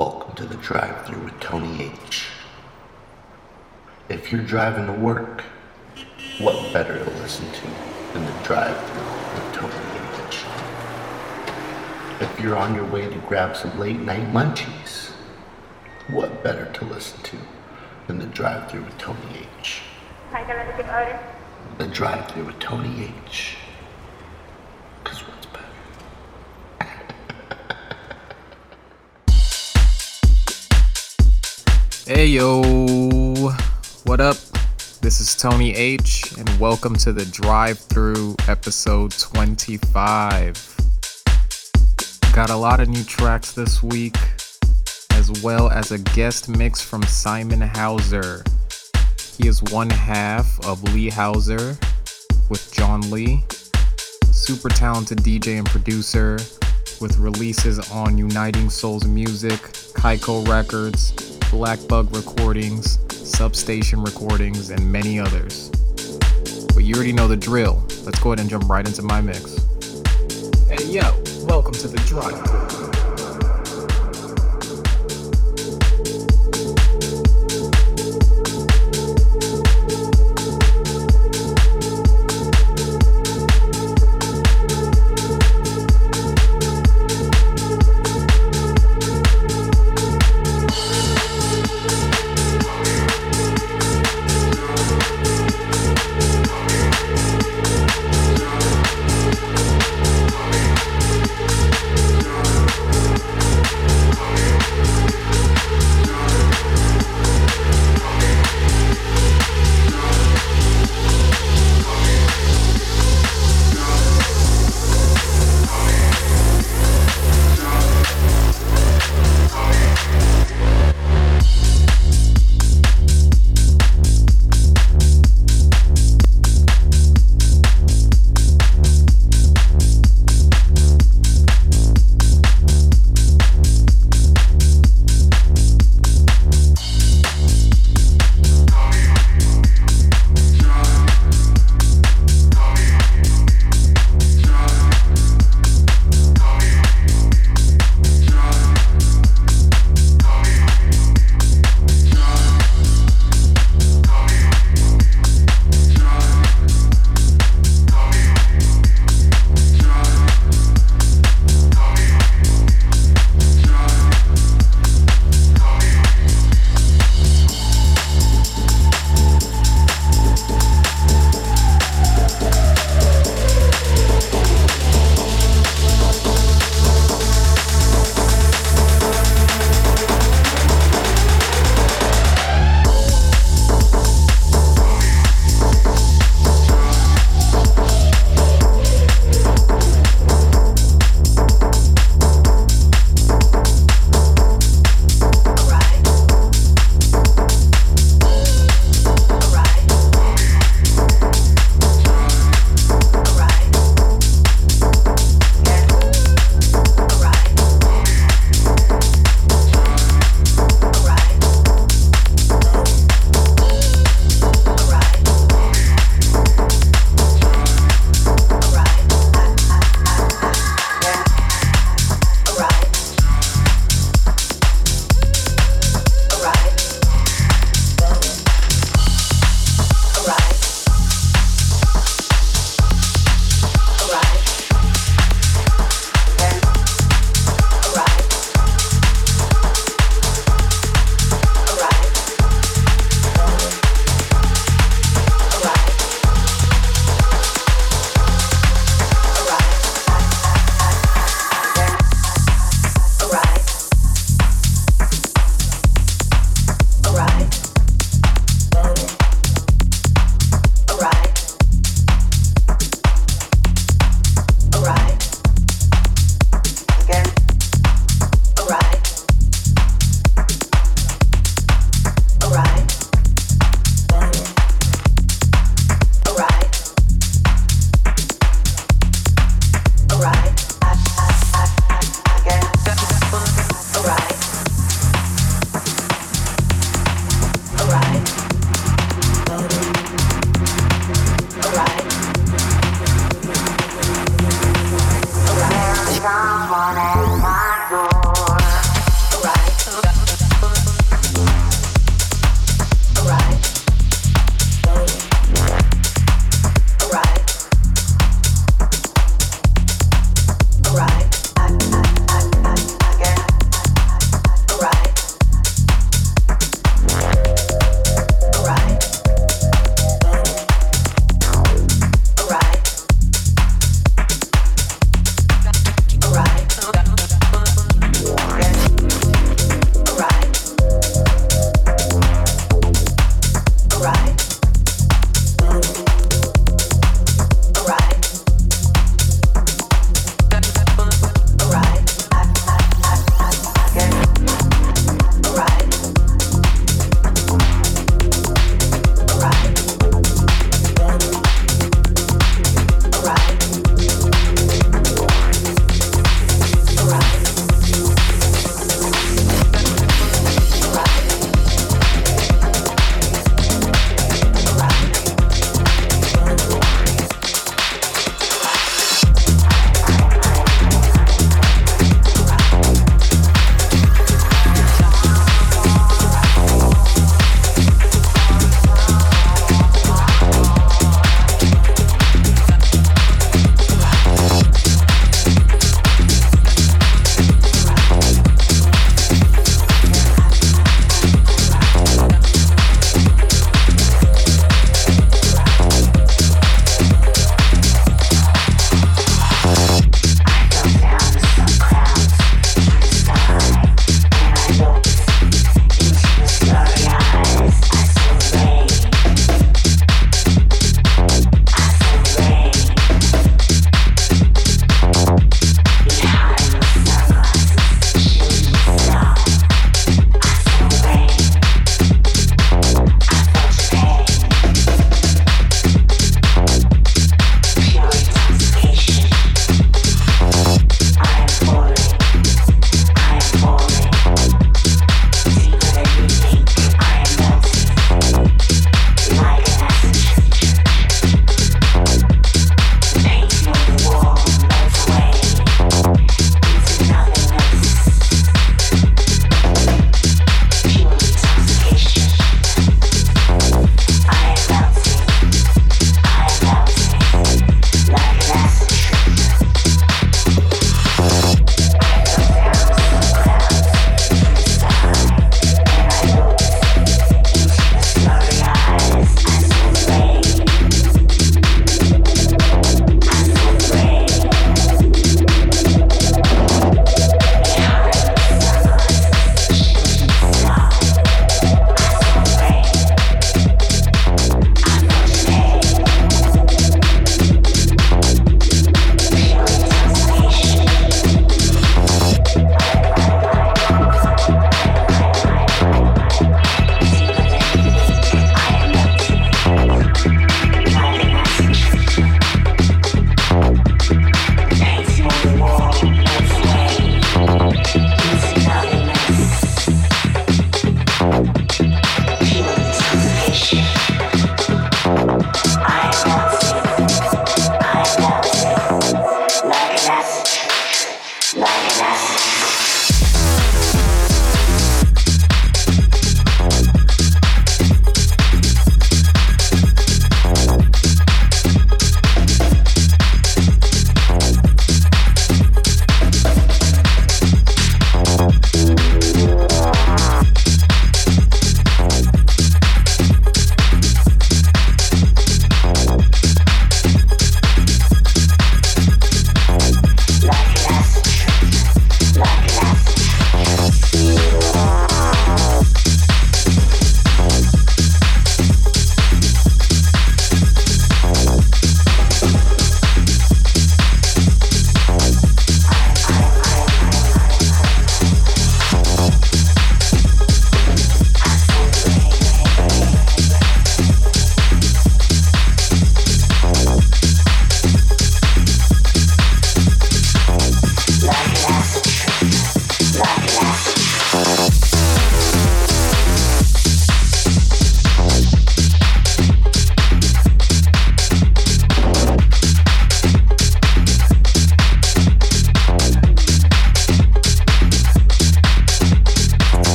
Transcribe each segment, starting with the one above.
Welcome to the drive through with Tony H. If you're driving to work, what better to listen to than the drive through with Tony H? If you're on your way to grab some late night munchies, what better to listen to than the drive through with Tony H? Hi, can I take your? The drive through with Tony H. Hey yo, what up? This is Tony H, and welcome to the drive through episode 25. Got a lot of new tracks this week, as well as a guest mix from Simon Houser. He is one half of Lee Houser with John Lee, super talented DJ and producer with releases on Uniting Souls Music, Kaiko Records, Black Bug Recordings, Substation Recordings, and many others. But you already know the drill. Let's go ahead and jump right into my mix. Hey yo, welcome to the drive.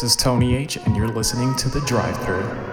This is Tony H, and you're listening to The Drive Thru.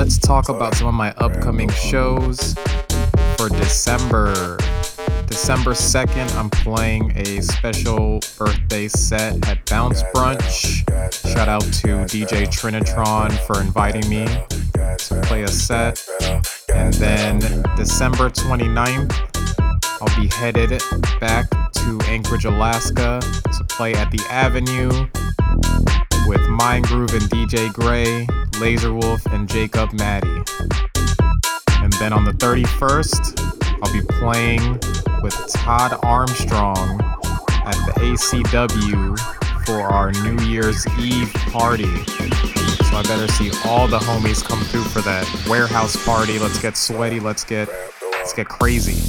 Let's talk about some of my upcoming shows for December. December 2nd, I'm playing a special birthday set at Bounce Brunch. Shout out to DJ Trinitron for inviting me to play a set. And then December 29th, I'll be headed back to Anchorage, Alaska to play at the Avenue with Mind Groove and DJ Gray, Laser Wolf, and Jacob Maddie. And then on the 31st, I'll be playing with Todd Armstrong at the ACW for our New Year's Eve party. So I better see all the homies come through for that warehouse party. Let's get sweaty, let's get let's get crazy.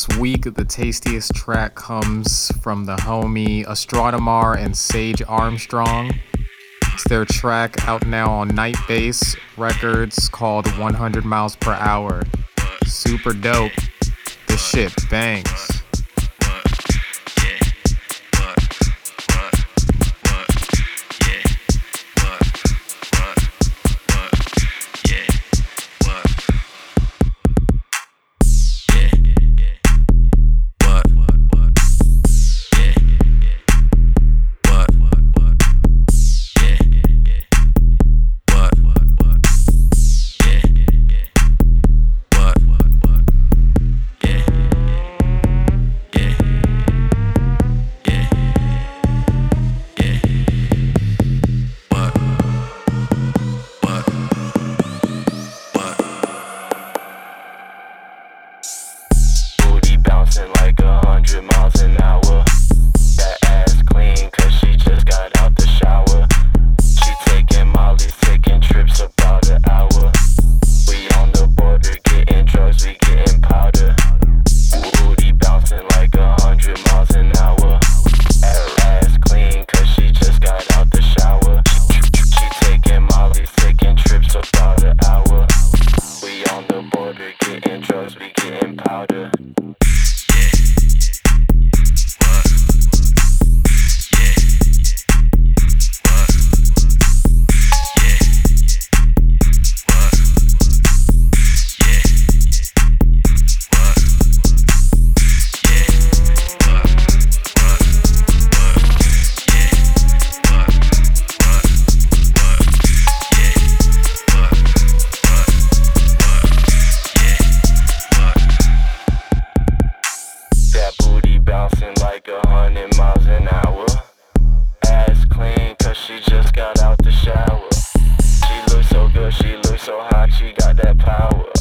This week, the tastiest track comes from the homie Astronomar and Sage Armstrong. It's their track out now on Night Bass Records called 100 Miles Per Hour. Super dope. This shit bangs. that power.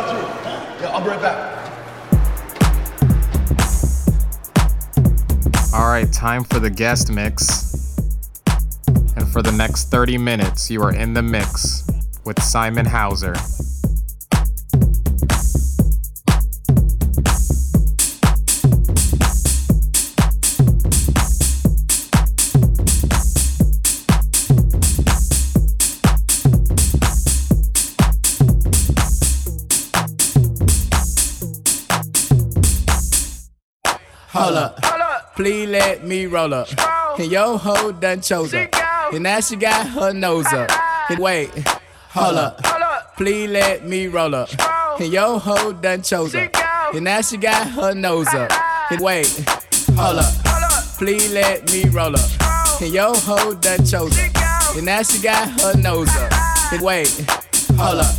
Drive-thru. Yeah, I'll be right back. All right, time for the guest mix. And for the next 30 minutes, you are in the mix with Simon Houser. Please let me roll up. And yo ho done chose up. And now she got her nose up. And wait, hold up. Please let me roll up. And yo ho done chose up. And now she got her nose up. And wait, hold up. Please let me roll up. And yo ho done chose up. And now she got her nose up. And wait, hold up.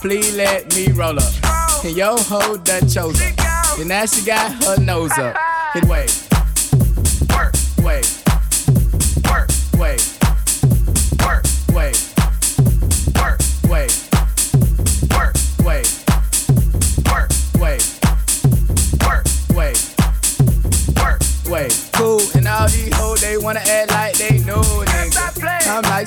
Please let me roll up. And yo ho done chose up. And now she got her nose up. And wait,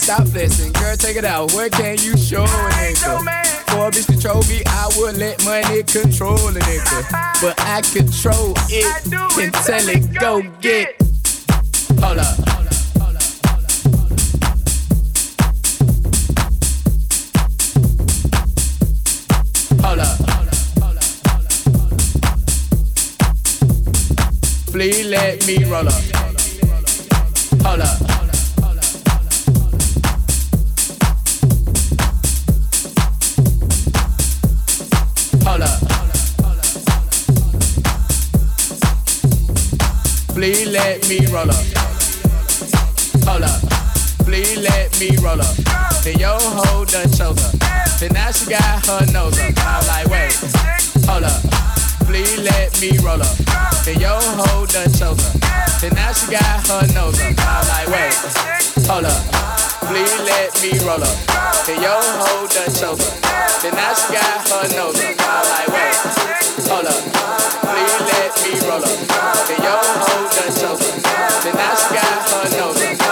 stop flexing. Girl, take it out. Where can you show a nigga? For a bitch control me, I would let money control a nigga. But I control it. It do it, go get. Hold up. Hold up. Please let me roll up. Hold up. Let me roll up. Hold up. Please let me roll up. Then yo ho done chose up. Then now she got her nose up. I'm like, wait. Hold up. Please let me roll up. Then yo ho done chose up. Then now she got her nose up. I'm like, wait. Hold up. Please let me roll up. Then yo ho done chose up. Then she got her nose up. I'm like, wait. Hold up. Please let me roll up. Then yo ho done chose up. Then she got her nose up.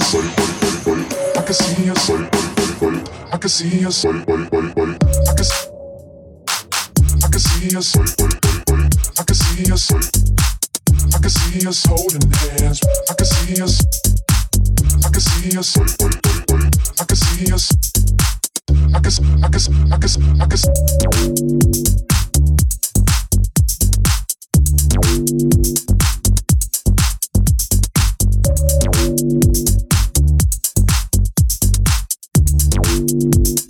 Us. I can see us. I can see us. I can s- I can see us. I can see us. I can see us holding hands. I can see us. I can see us. I can see us. I can I can I can I can Thank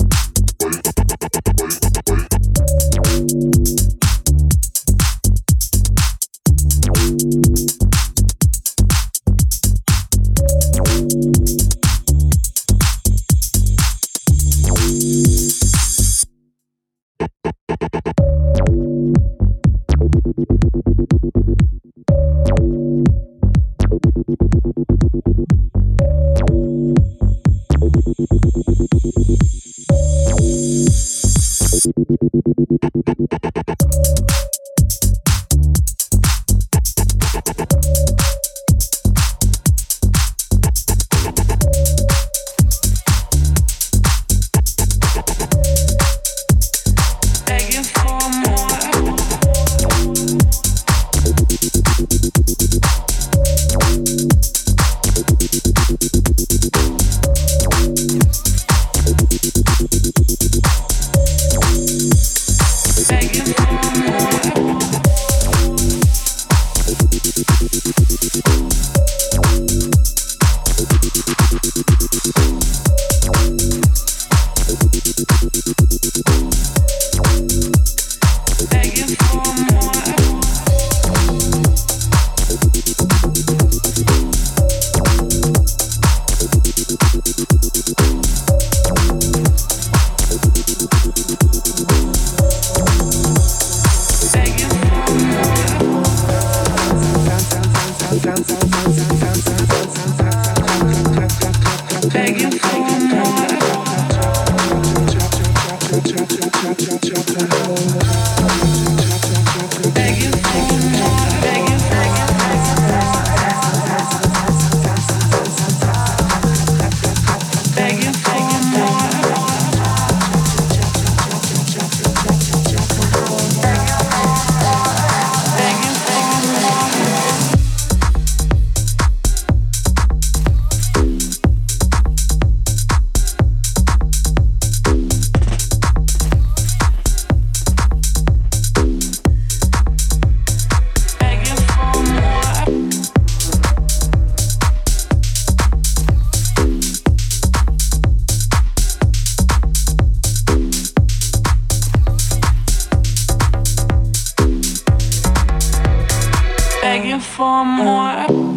Begging for more.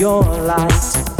Your light.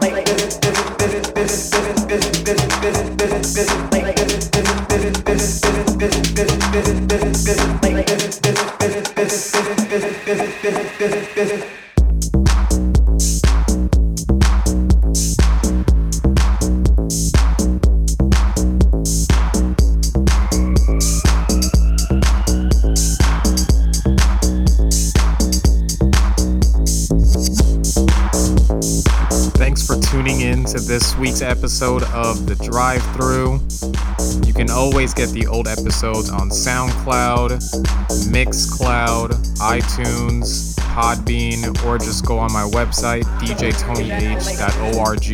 episodes on SoundCloud, Mixcloud, iTunes, Podbean, or just go on my website, djtonyh.org,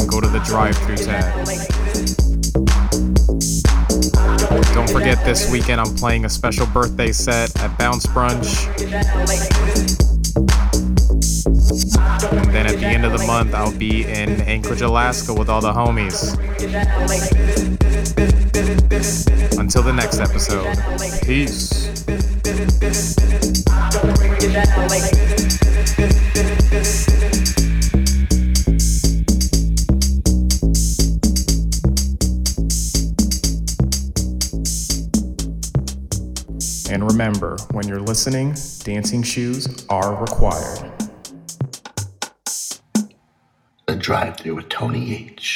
and go to the Drive-Thru tab. Don't forget this weekend I'm playing a special birthday set at Bounce Brunch. And then at the end of the month, I'll be in Anchorage, Alaska with all the homies. Episode, peace. And remember, when you're listening, dancing shoes are required. The drive through with Tony H.